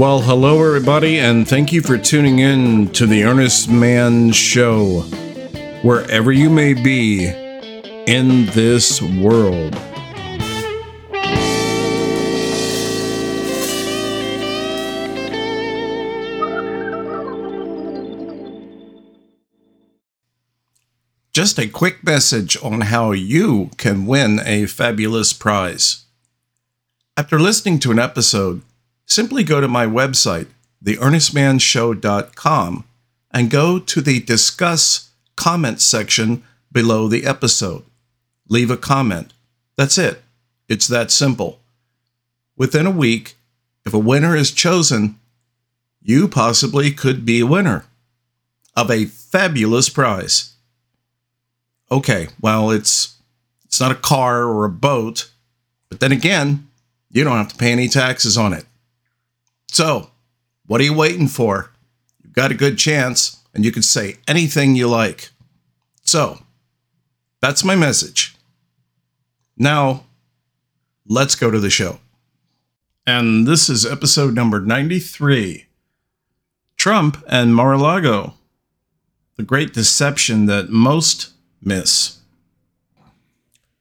Well, hello, everybody, and thank you for tuning in to the Earnest Mann Show, wherever you may be in this world. Just a quick message on how you can win a fabulous prize. After listening to an episode, simply go to my website, theearnestmanshow.com, and go to the Discuss Comment section below the episode. Leave a comment. That's it. It's that simple. Within a week, if a winner is chosen, you possibly could be a winner of a fabulous prize. Okay, well, it's it's not a car or a boat, but then again, you don't have to pay any taxes on it. So, what are you waiting for? You've got a good chance, and you can say anything you like. So, that's my message. Now, let's go to the show. And this is episode number 93 Trump and Mar a Lago. The great deception that most miss.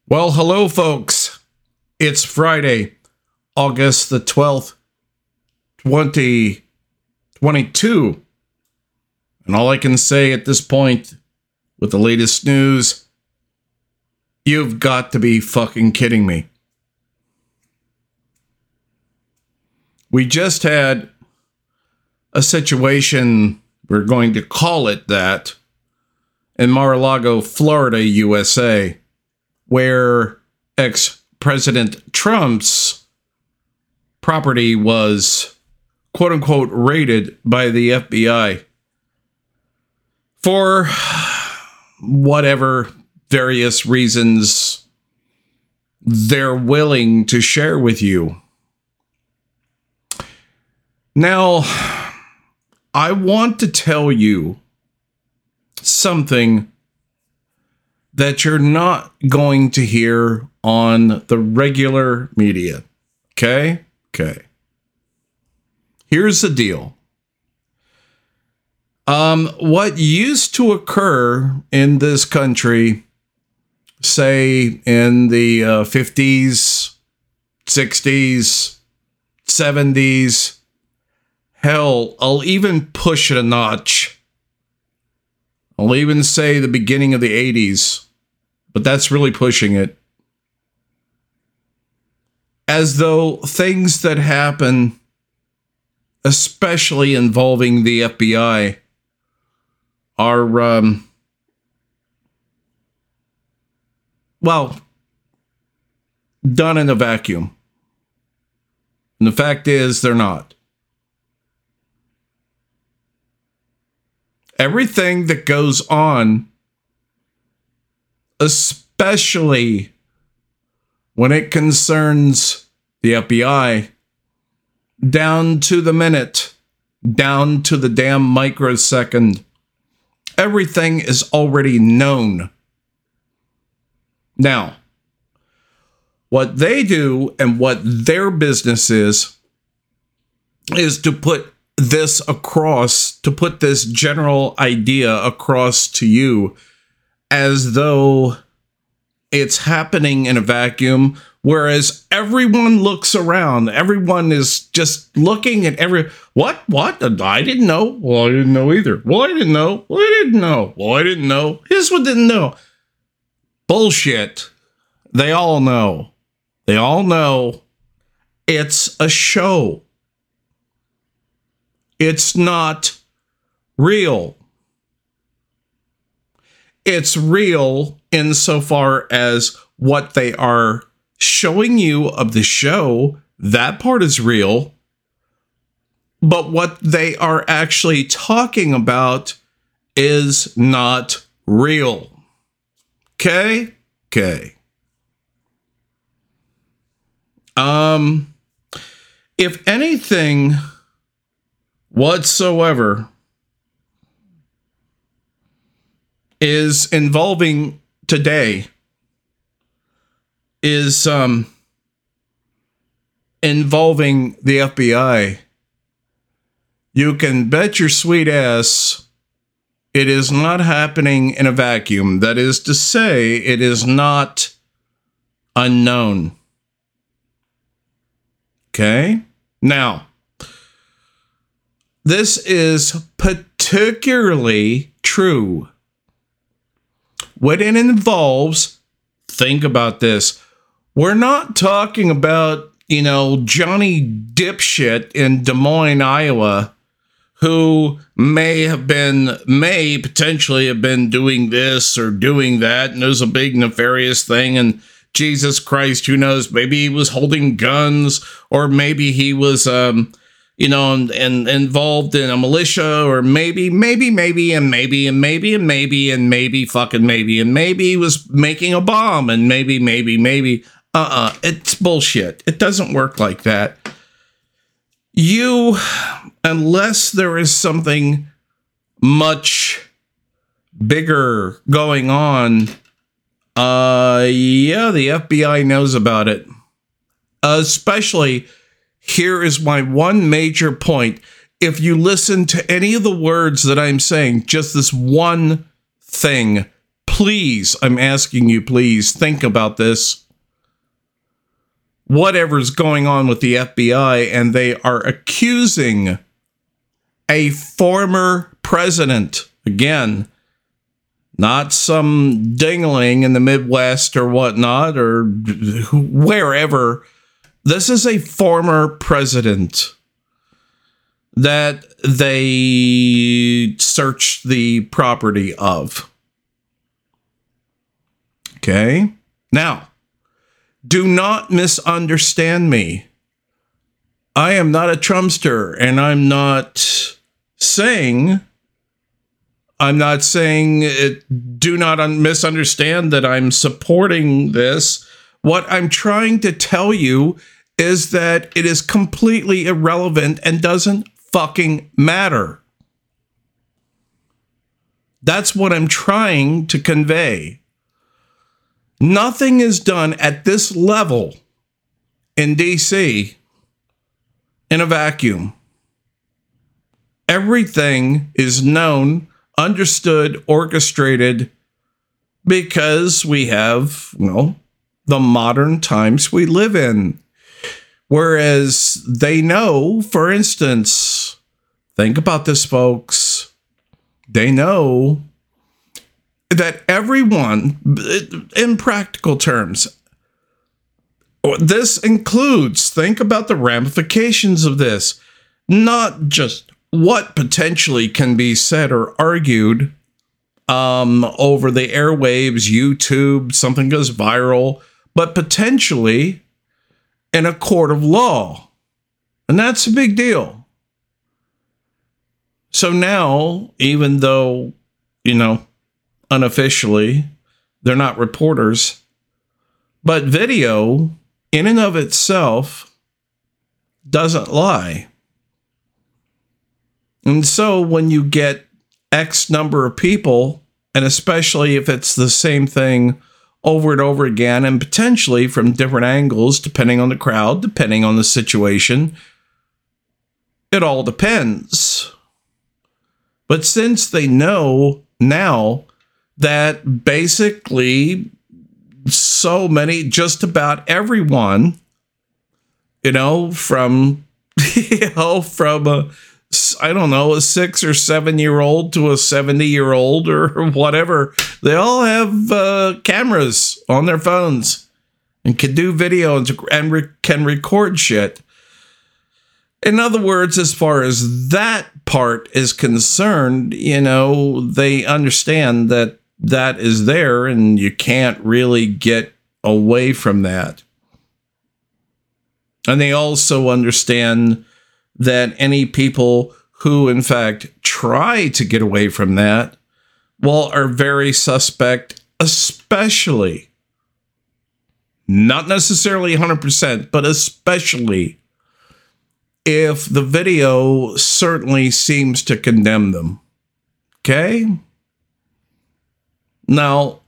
Well, hello, folks. It's Friday, August the 12th, 2022. And all I can say at this point with the latest news, you've got to be fucking kidding me. We just had a situation, we're going to call it that, in Mar a Lago, Florida, USA, where ex President Trump's property was quote unquote raided by the FBI for whatever various reasons they're willing to share with you. Now, I want to tell you something that you're not going to hear on the regular media. Okay? Okay. Here's the deal. Um, what used to occur in this country, say in the uh, 50s, 60s, 70s, hell, I'll even push it a notch. I'll even say the beginning of the 80s, but that's really pushing it. As though things that happen, especially involving the FBI, are, um, well, done in a vacuum. And the fact is, they're not. Everything that goes on, especially when it concerns the FBI, down to the minute, down to the damn microsecond, everything is already known. Now, what they do and what their business is, is to put this across, to put this general idea across to you as though it's happening in a vacuum, whereas everyone looks around. Everyone is just looking at every what what I didn't know. Well, I didn't know either. Well, I didn't know. Well, I didn't know. Well, I didn't know. This one didn't know. Bullshit. They all know. They all know it's a show. It's not real. It's real insofar as what they are showing you of the show. That part is real. But what they are actually talking about is not real. Okay? Okay. Um, if anything whatsoever is involving today is um involving the FBI you can bet your sweet ass it is not happening in a vacuum. That is to say, it is not unknown. Okay? Now, this is particularly true when it involves, think about this. We're not talking about, you know, Johnny Dipshit in Des Moines, Iowa who may have been, may potentially have been doing this or doing that, and was a big nefarious thing. And Jesus Christ, who knows? Maybe he was holding guns, or maybe he was, um, you know, and, and involved in a militia, or maybe, maybe, maybe, and maybe, and maybe, and maybe, and maybe, fucking maybe, and maybe he was making a bomb, and maybe, maybe, maybe. Uh uh-uh, uh, it's bullshit. It doesn't work like that you, unless there is something much bigger going on, uh, yeah, the FBI knows about it. Especially, here is my one major point. If you listen to any of the words that I'm saying, just this one thing, please, I'm asking you, please think about this whatever's going on with the FBI, and they are accusing a former president, again, not some dingling in the Midwest or whatnot or wherever. This is a former president that they searched the property of. Okay. Now, do not misunderstand me. I am not a Trumpster, and I'm not saying, I'm not saying it, do not un- misunderstand that I'm supporting this. What I'm trying to tell you is that it is completely irrelevant and doesn't fucking matter. That's what I'm trying to convey. Nothing is done at this level in DC in a vacuum. Everything is known, understood, orchestrated because we have, you know, the modern times we live in. Whereas they know, for instance, think about this, folks. They know that everyone, in practical terms, this includes, think about the ramifications of this, not just what potentially can be said or argued um, over the airwaves, YouTube, something goes viral, but potentially in a court of law. And that's a big deal. So now, even though, you know, unofficially. They're not reporters. But video, in and of itself, doesn't lie. And so when you get X number of people, and especially if it's the same thing over and over again, and potentially from different angles, depending on the crowd, depending on the situation, it all depends. But since they know now that basically so many, just about everyone, you know, from, you know, from a, I don't know, a six or seven year old to a 70 year old or whatever, they all have uh, cameras on their phones and can do video and, and re- can record shit. In other words, as far as that part is concerned, you know, they understand that that is there and you can't really get away from that. And they also understand that any people who, in fact, try to get away from that, well, are very suspect, especially, not necessarily 100%, but especially if the video certainly seems to condemn them. Okay? Now,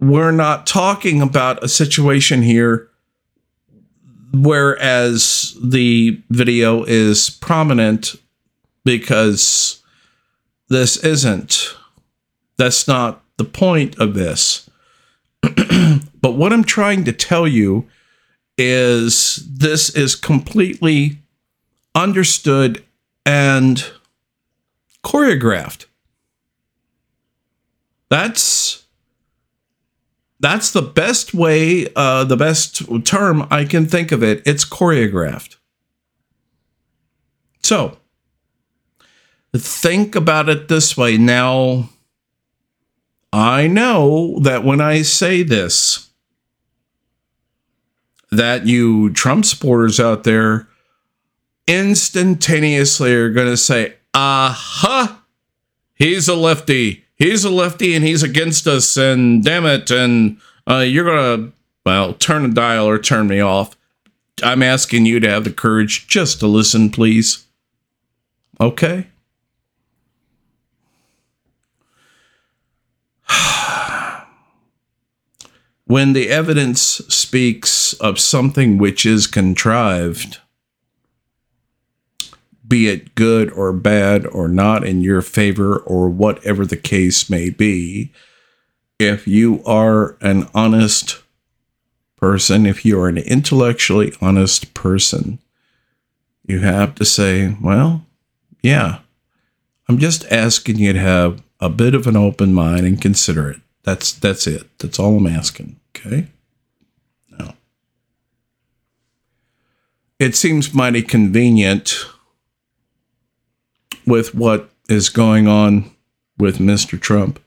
we're not talking about a situation here whereas the video is prominent because this isn't, that's not the point of this. but what I'm trying to tell you is this is completely understood and choreographed. That's that's the best way, uh, the best term I can think of it. It's choreographed. So think about it this way. Now, I know that when I say this, that you Trump supporters out there instantaneously are going to say, aha, uh-huh, he's a lefty. He's a lefty and he's against us. And damn it. And uh, you're to, well, turn a dial or turn me off. I'm asking you to have the courage just to listen, please. Okay? when the evidence speaks of something which is contrived, be it good or bad or not in your favor or whatever the case may be, if you are an honest person, if you are an intellectually honest person, you have to say, well, yeah, I'm just asking you to have a bit of an open mind and consider it. That's that's it. That's all I'm asking. Okay. Now, it seems mighty convenient with what is going on with Mr. Trump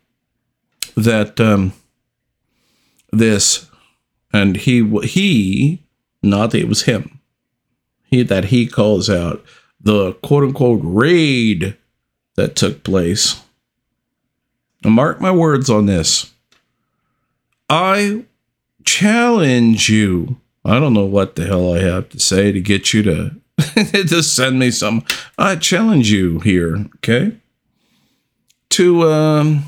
that um, this and he he not that it was him he that he calls out the quote unquote raid that took place. Now mark my words on this. I challenge you. I don't know what the hell I have to say to get you to to send me some. I challenge you here, okay? To um,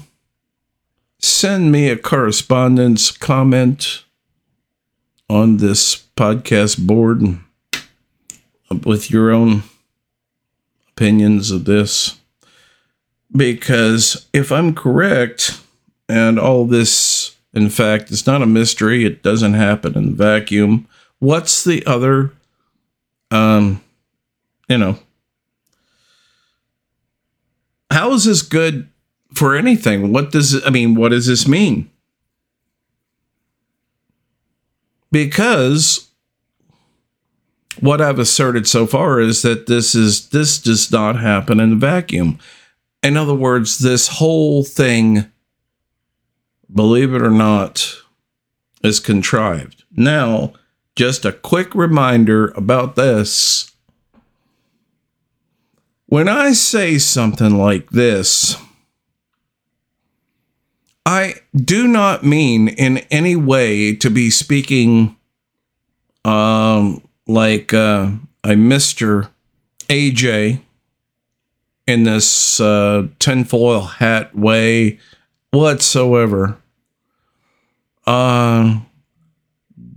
send me a correspondence comment on this podcast board with your own opinions of this. Because if I'm correct, and all this, in fact, is not a mystery, it doesn't happen in vacuum, what's the other um, you know, how is this good for anything? What does I mean, what does this mean? Because what I've asserted so far is that this is this does not happen in a vacuum. In other words, this whole thing, believe it or not, is contrived. Now, just a quick reminder about this. When I say something like this, I do not mean in any way to be speaking um, like uh, a Mr. AJ in this uh, tinfoil hat way whatsoever. Uh,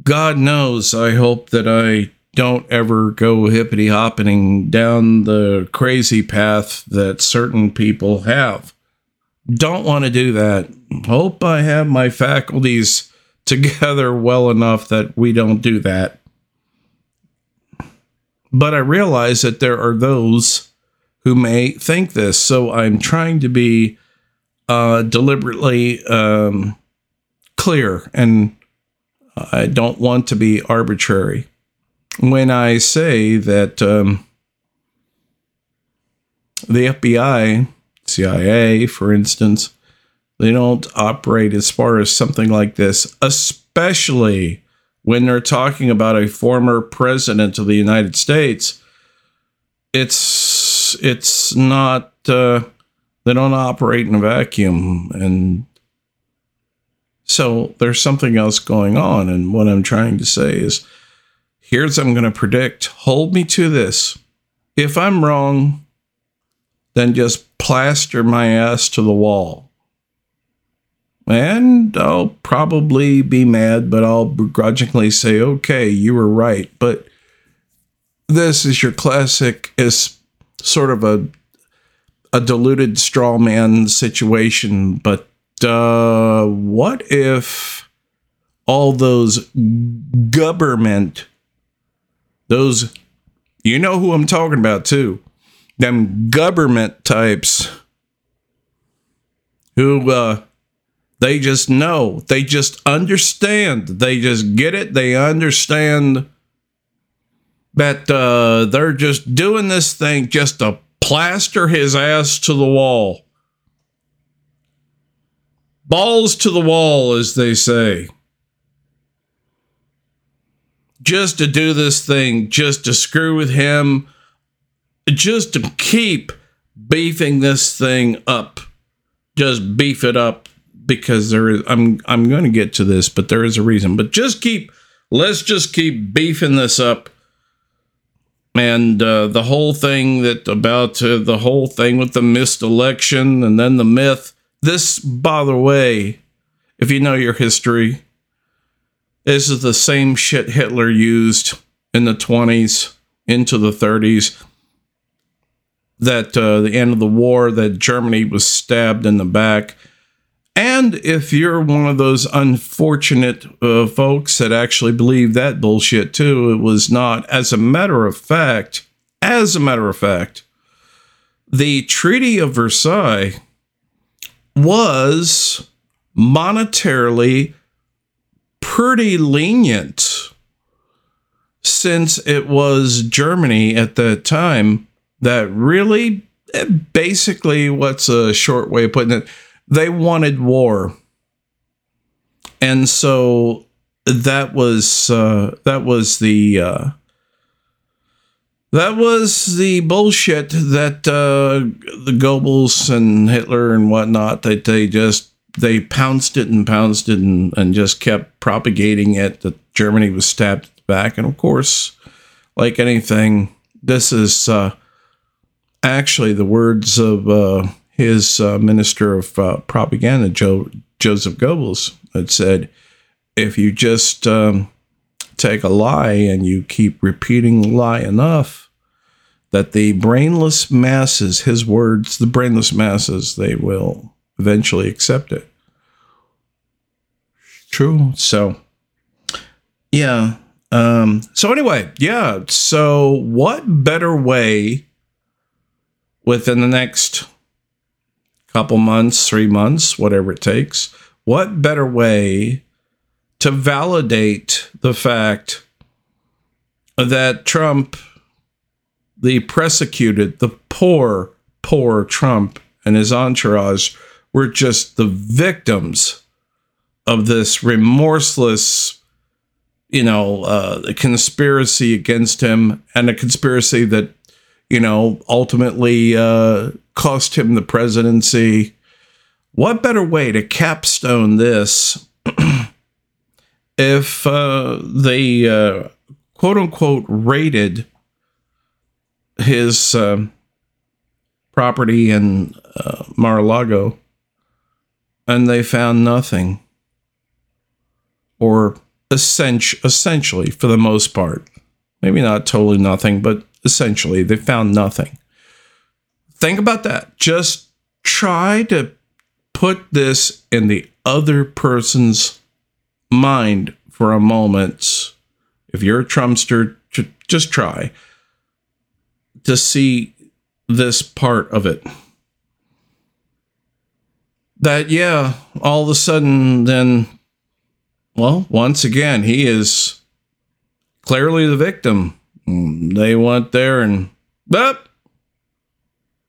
God knows, I hope that I don't ever go hippity hopping down the crazy path that certain people have. Don't want to do that. Hope I have my faculties together well enough that we don't do that. But I realize that there are those who may think this, so I'm trying to be uh, deliberately um, clear and I don't want to be arbitrary. When I say that um, the FBI, CIA, for instance, they don't operate as far as something like this, especially when they're talking about a former president of the United States. It's it's not uh, they don't operate in a vacuum, and so there's something else going on. And what I'm trying to say is here's I'm going to predict. Hold me to this. If I'm wrong, then just plaster my ass to the wall. And I'll probably be mad, but I'll begrudgingly say, okay, you were right. But this is your classic, is sort of a a diluted straw man situation, but uh, what if all those government, those, you know who I'm talking about too, them government types who uh, they just know, they just understand, they just get it, they understand that uh, they're just doing this thing just to plaster his ass to the wall. Balls to the wall, as they say. Just to do this thing, just to screw with him, just to keep beefing this thing up. Just beef it up because there is I'm I'm going to get to this, but there is a reason. But just keep let's just keep beefing this up and uh, the whole thing that about uh, the whole thing with the missed election and then the myth. This, by the way, if you know your history, this is the same shit Hitler used in the 20s into the 30s. That uh, the end of the war, that Germany was stabbed in the back and if you're one of those unfortunate uh, folks that actually believe that bullshit too, it was not. As a matter of fact, as a matter of fact, the Treaty of Versailles was monetarily pretty lenient since it was Germany at that time that really eh, basically what's a short way of putting it they wanted war. And so that was uh, that was the uh, that was the bullshit that uh, the Goebbels and Hitler and whatnot that they just they pounced it and pounced it and, and just kept propagating it that Germany was stabbed back. And of course like anything this is uh, actually the words of uh, his uh, minister of uh, propaganda, Joe, Joseph Goebbels, that said, if you just um, take a lie and you keep repeating the lie enough, that the brainless masses, his words, the brainless masses, they will eventually accept it. True. So, yeah. Um, so, anyway, yeah. So, what better way within the next couple months, three months, whatever it takes. What better way to validate the fact that Trump, the persecuted, the poor, poor Trump and his entourage were just the victims of this remorseless, you know, uh, conspiracy against him and a conspiracy that you know, ultimately uh, cost him the presidency. What better way to capstone this if uh, they uh, quote unquote raided his uh, property in uh, Mar a Lago and they found nothing? Or essentially, for the most part, maybe not totally nothing, but essentially. They found nothing. Think about that. Just try to put this in the other person's mind for a moment. If you're a Trumpster, just try to see this part of it. That, yeah, all of a sudden, then, well, once again, he is clearly the victim they went there and, but,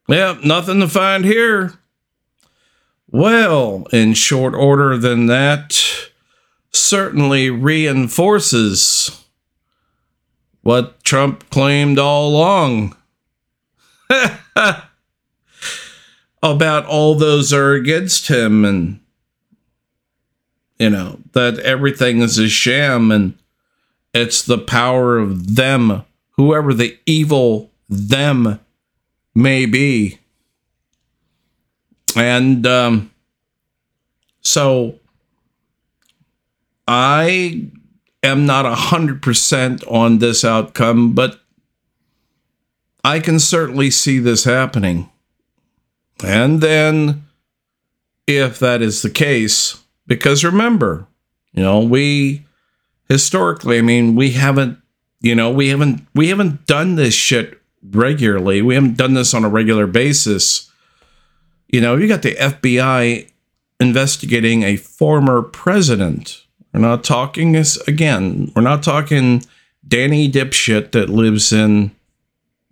yeah, nothing to find here. Well, in short order then that, certainly reinforces what Trump claimed all along about all those are against him and, you know, that everything is a sham and it's the power of them, whoever the evil them may be. And um, so I am not a 100% on this outcome, but I can certainly see this happening. And then, if that is the case, because remember, you know, we historically, I mean, we haven't, you know, we haven't we haven't done this shit regularly. We haven't done this on a regular basis. You know, you got the FBI investigating a former president. We're not talking this again. We're not talking Danny dipshit that lives in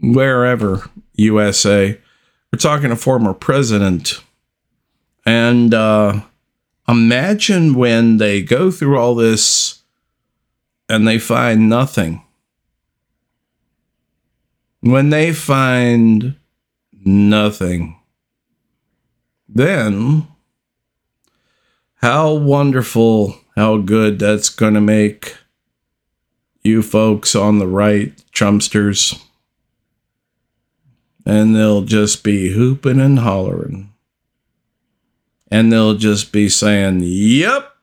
wherever USA. We're talking a former president. And uh, imagine when they go through all this and they find nothing. When they find nothing, then how wonderful, how good that's going to make you folks on the right, Trumpsters. And they'll just be hooping and hollering. And they'll just be saying, Yep,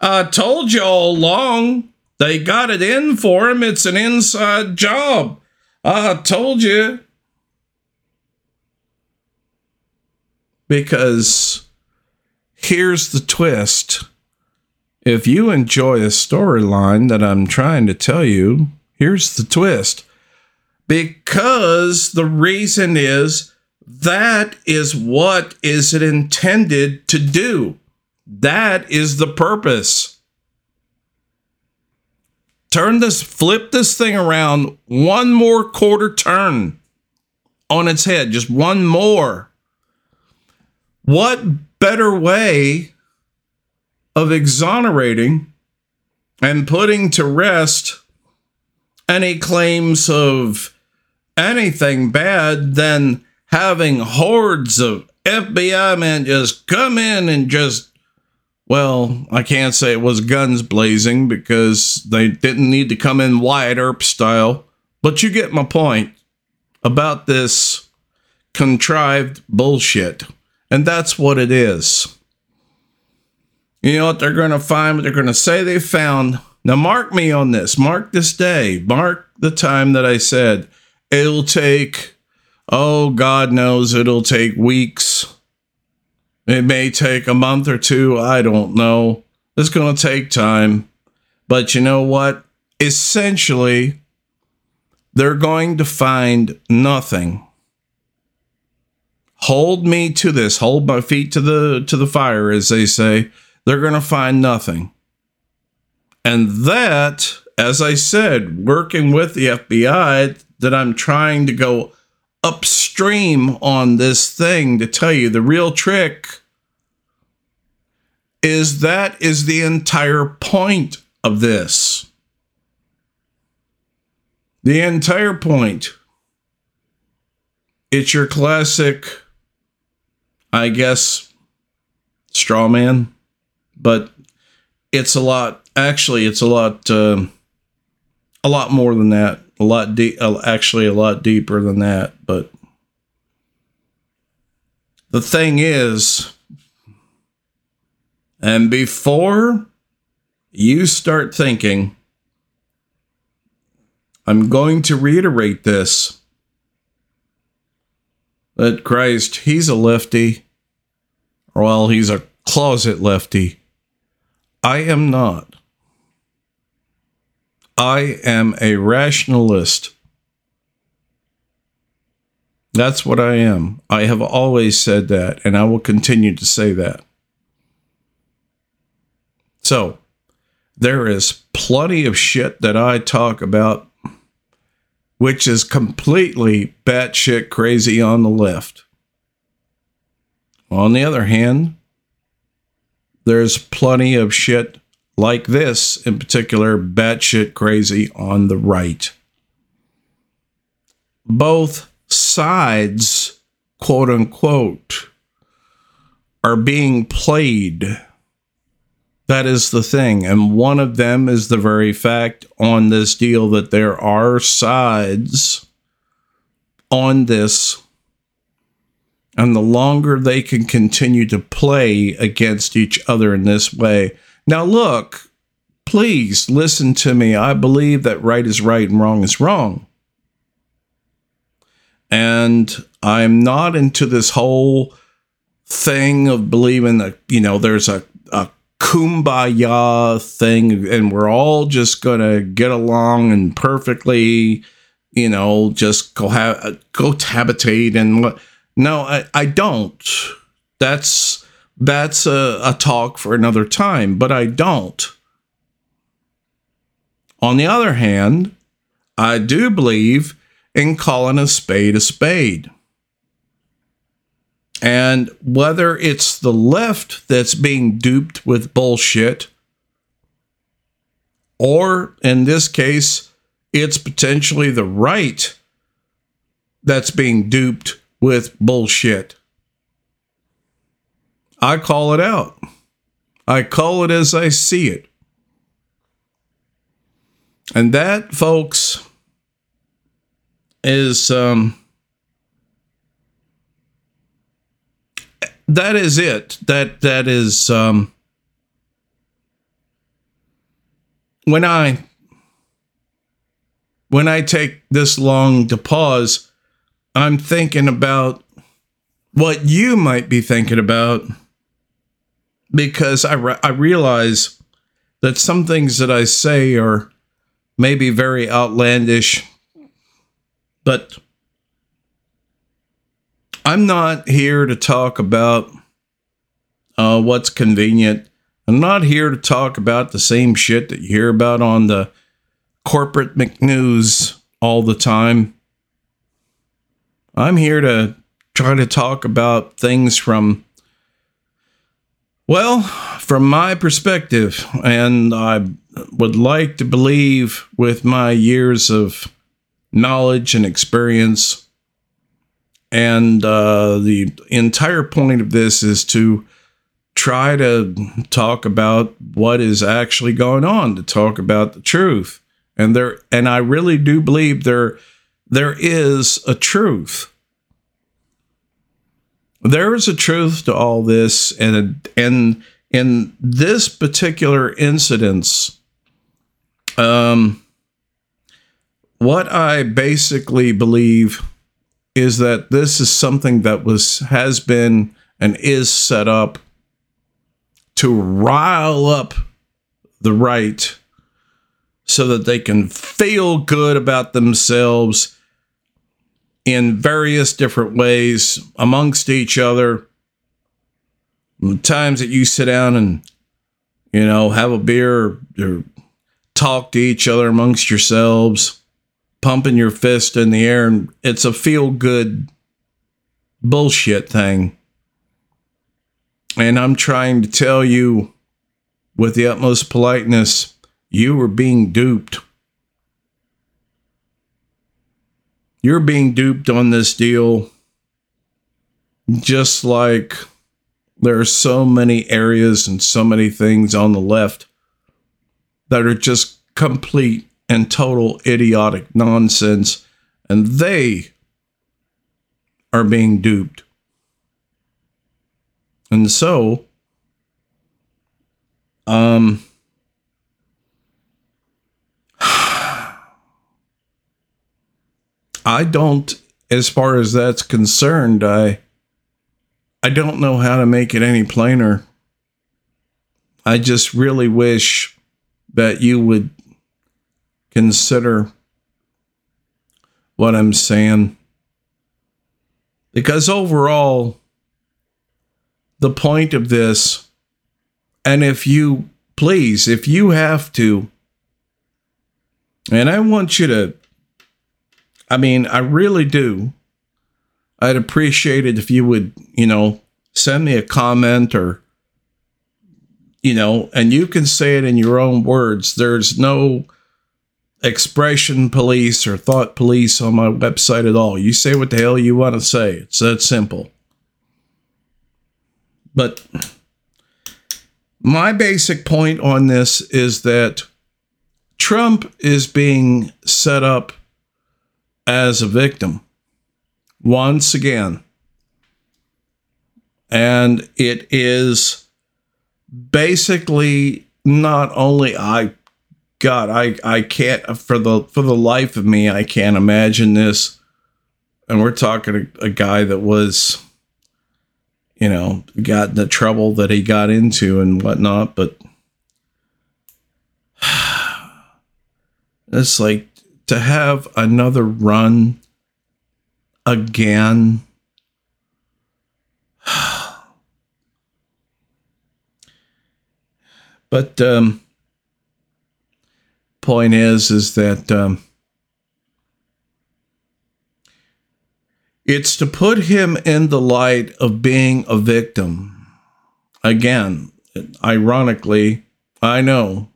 I told you all along. They got it in for him. It's an inside job. I told you. Because here's the twist. If you enjoy a storyline that I'm trying to tell you, here's the twist. Because the reason is that is what is it intended to do. That is the purpose. Turn this, flip this thing around one more quarter turn on its head, just one more. What better way of exonerating and putting to rest any claims of anything bad than having hordes of FBI men just come in and just, well, I can't say it was guns blazing because they didn't need to come in Wyatt Earp style, but you get my point about this contrived bullshit. And that's what it is. You know what they're going to find? What they're going to say they found. Now, mark me on this. Mark this day. Mark the time that I said it'll take, oh, God knows it'll take weeks. It may take a month or two. I don't know. It's going to take time. But you know what? Essentially, they're going to find nothing hold me to this hold my feet to the to the fire as they say they're going to find nothing and that as i said working with the fbi that i'm trying to go upstream on this thing to tell you the real trick is that is the entire point of this the entire point it's your classic I guess, straw man, but it's a lot. Actually, it's a lot. Uh, a lot more than that. A lot deep. Actually, a lot deeper than that. But the thing is, and before you start thinking, I'm going to reiterate this that Christ, he's a lefty. Well, he's a closet lefty. I am not. I am a rationalist. That's what I am. I have always said that, and I will continue to say that. So, there is plenty of shit that I talk about which is completely batshit crazy on the left. On the other hand, there's plenty of shit like this, in particular, batshit crazy on the right. Both sides, quote unquote, are being played that is the thing. And one of them is the very fact on this deal that there are sides on this. And the longer they can continue to play against each other in this way. Now, look, please listen to me. I believe that right is right and wrong is wrong. And I'm not into this whole thing of believing that, you know, there's a, a kumbaya thing and we're all just going to get along and perfectly, you know, just go have, go cohabitate and. No, I, I don't. That's that's a, a talk for another time, but I don't. On the other hand, I do believe in calling a spade a spade. And whether it's the left that's being duped with bullshit, or in this case, it's potentially the right that's being duped with bullshit. I call it out. I call it as I see it. And that, folks, is um, that is it. That that is um, when I when I take this long to pause, I'm thinking about what you might be thinking about because I re- I realize that some things that I say are maybe very outlandish but I'm not here to talk about uh, what's convenient. I'm not here to talk about the same shit that you hear about on the corporate McNews all the time. I'm here to try to talk about things from, well, from my perspective. And I would like to believe with my years of knowledge and experience. And uh, the entire point of this is to try to talk about what is actually going on, to talk about the truth. And there, and I really do believe there, there is a truth. There is a truth to all this, and and in this particular incidence, um, what I basically believe is that this is something that was has been and is set up to rile up the right so that they can feel good about themselves in various different ways amongst each other. The times that you sit down and you know have a beer or, or talk to each other amongst yourselves pumping your fist in the air and it's a feel good bullshit thing. And I'm trying to tell you with the utmost politeness, you were being duped. You're being duped on this deal, just like there are so many areas and so many things on the left that are just complete and total idiotic nonsense, and they are being duped. And so, um, I don't, as far as that's concerned, I, I don't know how to make it any plainer. I just really wish that you would consider what I'm saying. Because overall, the point of this, and if you please, if you have to, and I want you to, I mean, I really do. I'd appreciate it if you would, you know, send me a comment or, you know, and you can say it in your own words. There's no expression police or thought police on my website at all. You say what the hell you want to say. It's that simple. But my basic point on this is that Trump is being set up as a victim once again. And it is basically not only I God, I I can't for the for the life of me I can't imagine this and we're talking a, a guy that was, you know, got the trouble that he got into and whatnot, but it's like to have another run again. but um, point is, is that um, it's to put him in the light of being a victim. Again, ironically, I know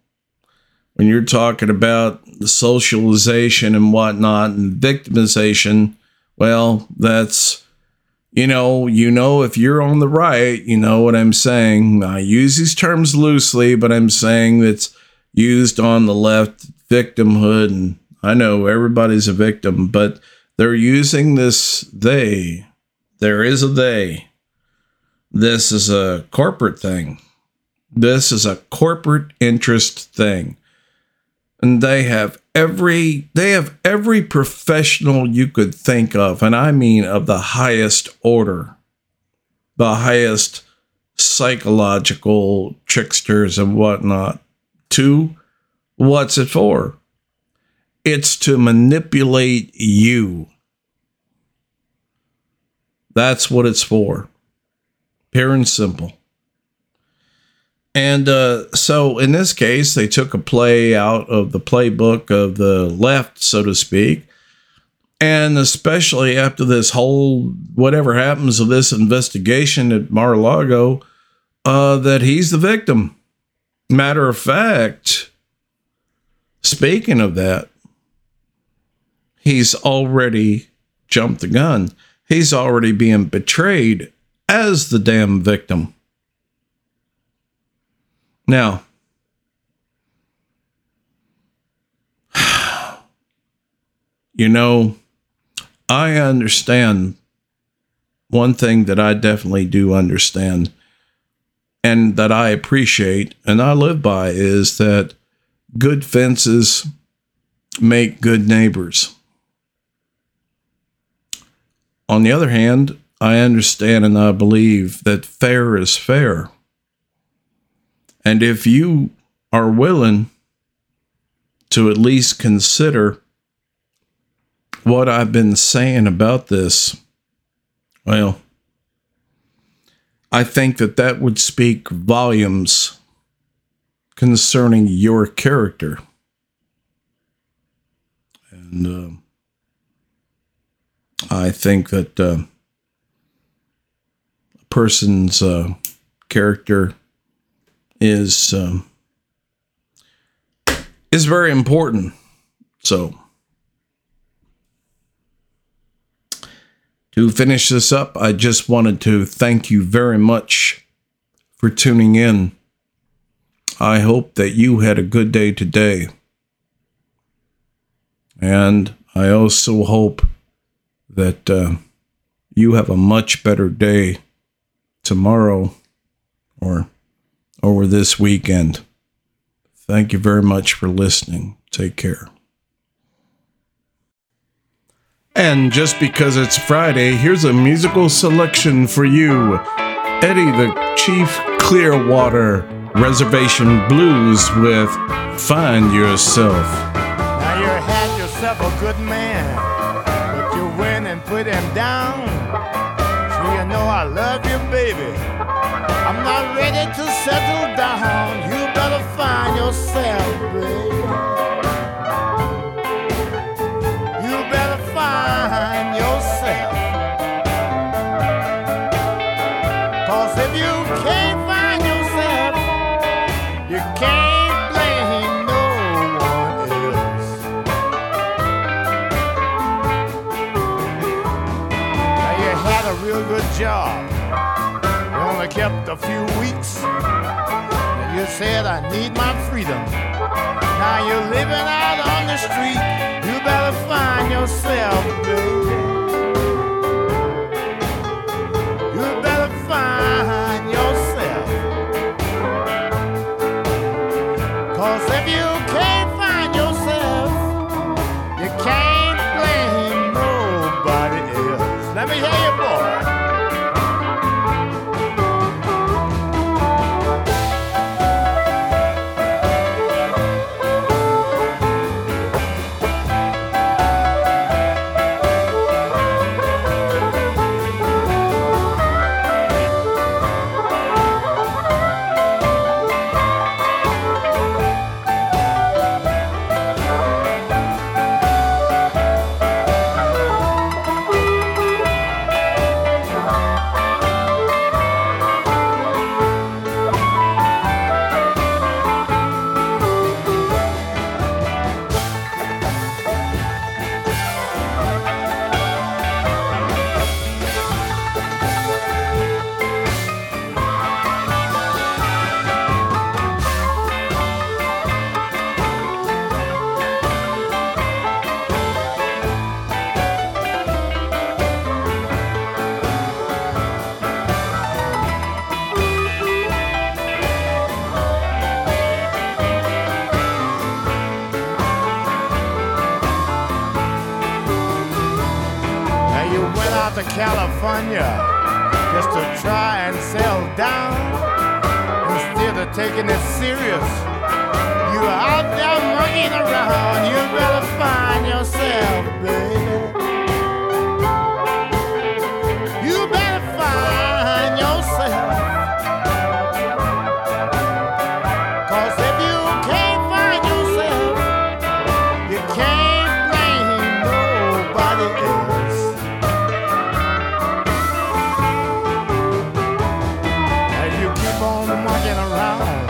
when you're talking about the socialization and whatnot and victimization, well, that's you know, you know, if you're on the right, you know what I'm saying. I use these terms loosely, but I'm saying it's used on the left, victimhood, and I know everybody's a victim, but they're using this they. There is a they. This is a corporate thing. This is a corporate interest thing and they have every they have every professional you could think of and i mean of the highest order the highest psychological tricksters and whatnot to what's it for? It's to manipulate you. That's what it's for. Pure and simple and uh, so in this case, they took a play out of the playbook of the left, so to speak. And especially after this whole whatever happens of this investigation at Mar a Lago, uh, that he's the victim. Matter of fact, speaking of that, he's already jumped the gun. He's already being betrayed as the damn victim. Now, you know, I understand one thing that I definitely do understand and that I appreciate and I live by is that good fences make good neighbors. On the other hand, I understand and I believe that fair is fair. And if you are willing to at least consider what I've been saying about this, well, I think that that would speak volumes concerning your character. And uh, I think that uh, a person's uh, character is um, is very important. So to finish this up, I just wanted to thank you very much for tuning in. I hope that you had a good day today. And I also hope that uh, you have a much better day tomorrow or over this weekend. Thank you very much for listening. Take care. And just because it's Friday, here's a musical selection for you Eddie the Chief Clearwater Reservation Blues with Find Yourself. Now you had yourself a good man, but you went and put him down. So you know I love you, baby. Ready to settle down. You better find yourself, baby. You better find yourself. Cause if you can't find yourself, you can't blame no one else. Now you had a real good job kept a few weeks. And you said I need my freedom. Now you're living out on the street. You better find yourself, baby. around.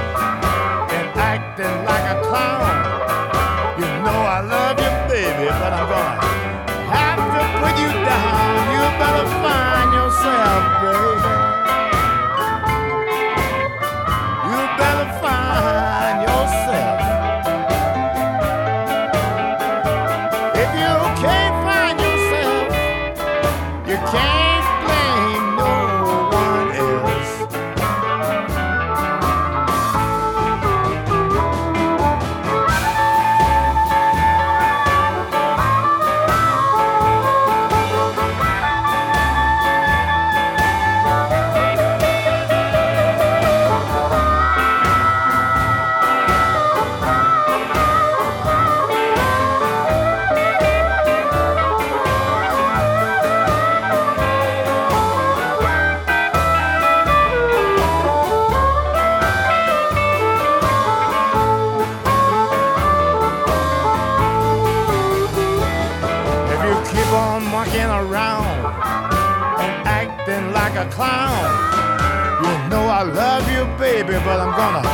love you, baby, but I'm gonna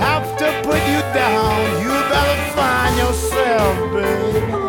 have to put you down. You better find yourself, baby.